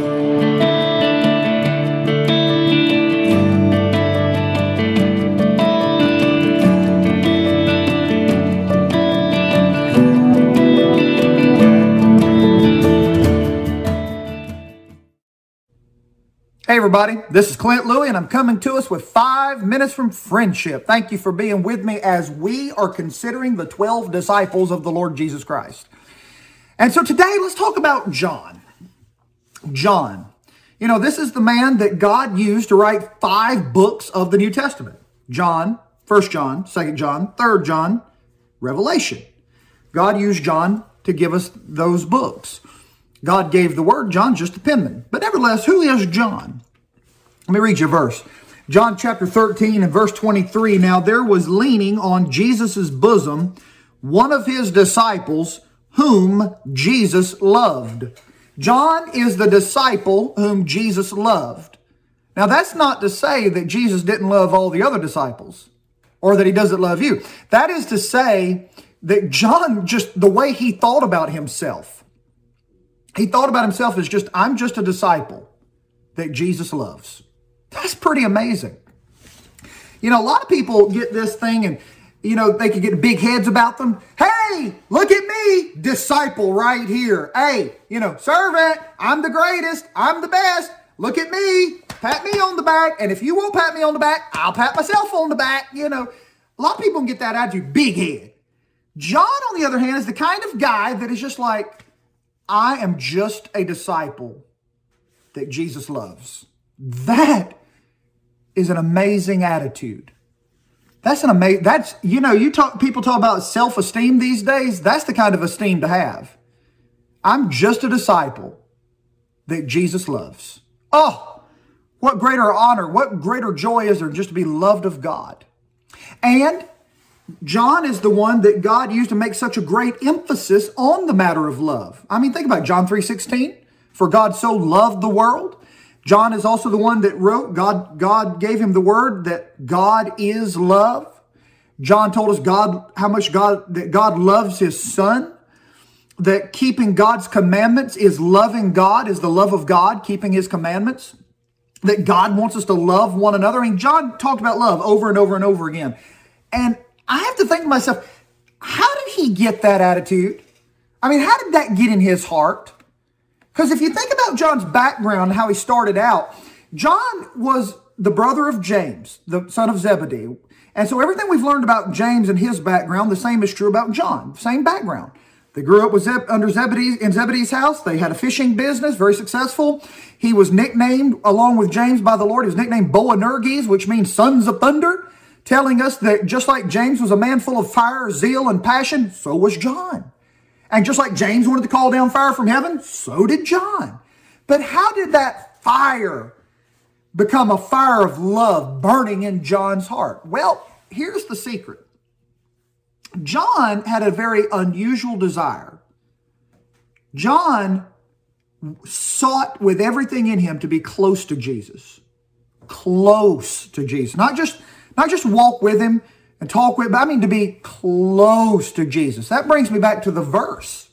Hey, everybody, this is Clint Louie, and I'm coming to us with five minutes from friendship. Thank you for being with me as we are considering the 12 disciples of the Lord Jesus Christ. And so today, let's talk about John. John. You know, this is the man that God used to write five books of the New Testament John, 1 John, 2 John, 3 John, Revelation. God used John to give us those books. God gave the word, John just a penman. But nevertheless, who is John? Let me read you a verse. John chapter 13 and verse 23. Now there was leaning on Jesus' bosom one of his disciples whom Jesus loved. John is the disciple whom Jesus loved. Now that's not to say that Jesus didn't love all the other disciples or that he doesn't love you. That is to say that John just the way he thought about himself he thought about himself as just, I'm just a disciple that Jesus loves. That's pretty amazing. You know, a lot of people get this thing and, you know, they could get big heads about them. Hey, look disciple right here. Hey, you know, servant, I'm the greatest, I'm the best. Look at me, pat me on the back. And if you won't pat me on the back, I'll pat myself on the back. You know, a lot of people can get that attitude, big head. John, on the other hand, is the kind of guy that is just like, I am just a disciple that Jesus loves. That is an amazing attitude. That's an amazing, that's, you know, you talk, people talk about self esteem these days. That's the kind of esteem to have. I'm just a disciple that Jesus loves. Oh, what greater honor, what greater joy is there just to be loved of God? And John is the one that God used to make such a great emphasis on the matter of love. I mean, think about it. John 3:16. For God so loved the world. John is also the one that wrote, God, God gave him the word that God is love. John told us God, how much God, that God loves his son. That keeping God's commandments is loving God, is the love of God, keeping his commandments. That God wants us to love one another. I mean, John talked about love over and over and over again. And I have to think to myself, how did he get that attitude? I mean, how did that get in his heart? Because if you think about John's background, and how he started out, John was the brother of James, the son of Zebedee. And so everything we've learned about James and his background, the same is true about John, same background. They grew up with Zeb- under Zebedee in Zebedee's house. They had a fishing business, very successful. He was nicknamed, along with James by the Lord, he was nicknamed Boanerges, which means sons of thunder telling us that just like James was a man full of fire, zeal, and passion, so was John. And just like James wanted to call down fire from heaven, so did John. But how did that fire become a fire of love burning in John's heart? Well, here's the secret John had a very unusual desire. John sought with everything in him to be close to Jesus. Close to Jesus. Not just not just walk with him and talk with, but I mean to be close to Jesus. That brings me back to the verse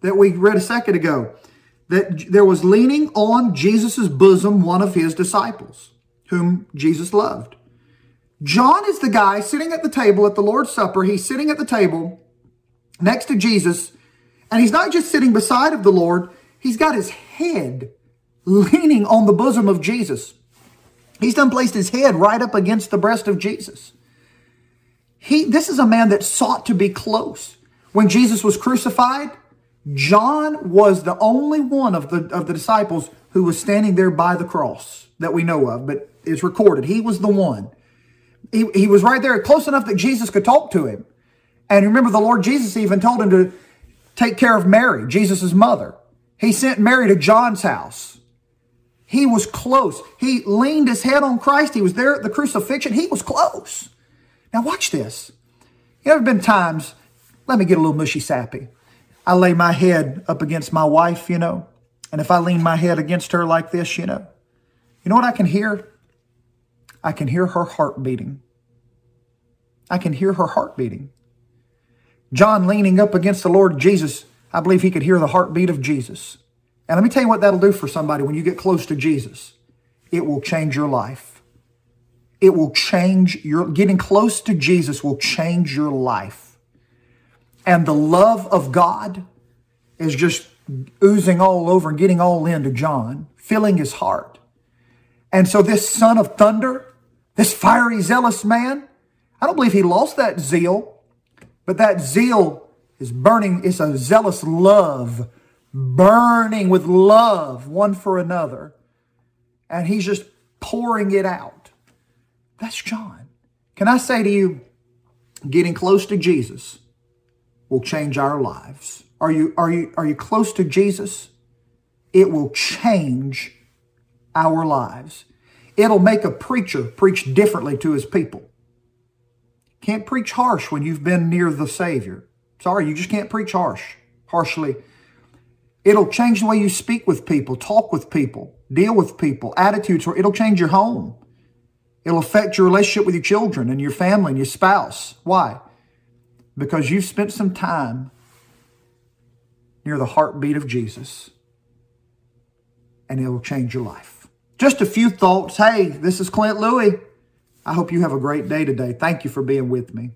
that we read a second ago that there was leaning on Jesus' bosom one of his disciples, whom Jesus loved. John is the guy sitting at the table at the Lord's Supper. He's sitting at the table next to Jesus, and he's not just sitting beside of the Lord, he's got his head leaning on the bosom of Jesus. He's done placed his head right up against the breast of Jesus. He, this is a man that sought to be close. When Jesus was crucified, John was the only one of the, of the disciples who was standing there by the cross that we know of, but it's recorded. He was the one. He, he was right there close enough that Jesus could talk to him. And remember, the Lord Jesus even told him to take care of Mary, Jesus' mother. He sent Mary to John's house. He was close. He leaned his head on Christ. He was there at the crucifixion. He was close. Now, watch this. You ever been times, let me get a little mushy sappy. I lay my head up against my wife, you know, and if I lean my head against her like this, you know, you know what I can hear? I can hear her heart beating. I can hear her heart beating. John leaning up against the Lord Jesus, I believe he could hear the heartbeat of Jesus. And let me tell you what that'll do for somebody when you get close to Jesus. It will change your life. It will change your, getting close to Jesus will change your life. And the love of God is just oozing all over and getting all into John, filling his heart. And so this son of thunder, this fiery, zealous man, I don't believe he lost that zeal, but that zeal is burning, it's a zealous love, burning with love one for another. And he's just pouring it out. That's John. Can I say to you, getting close to Jesus will change our lives. Are you, are you, are you close to Jesus? It will change our lives. It'll make a preacher preach differently to his people. Can't preach harsh when you've been near the Savior. Sorry, you just can't preach harsh, harshly. It'll change the way you speak with people, talk with people, deal with people, attitudes, or it'll change your home. It'll affect your relationship with your children and your family and your spouse. Why? Because you've spent some time near the heartbeat of Jesus and it'll change your life. Just a few thoughts. Hey, this is Clint Louie. I hope you have a great day today. Thank you for being with me.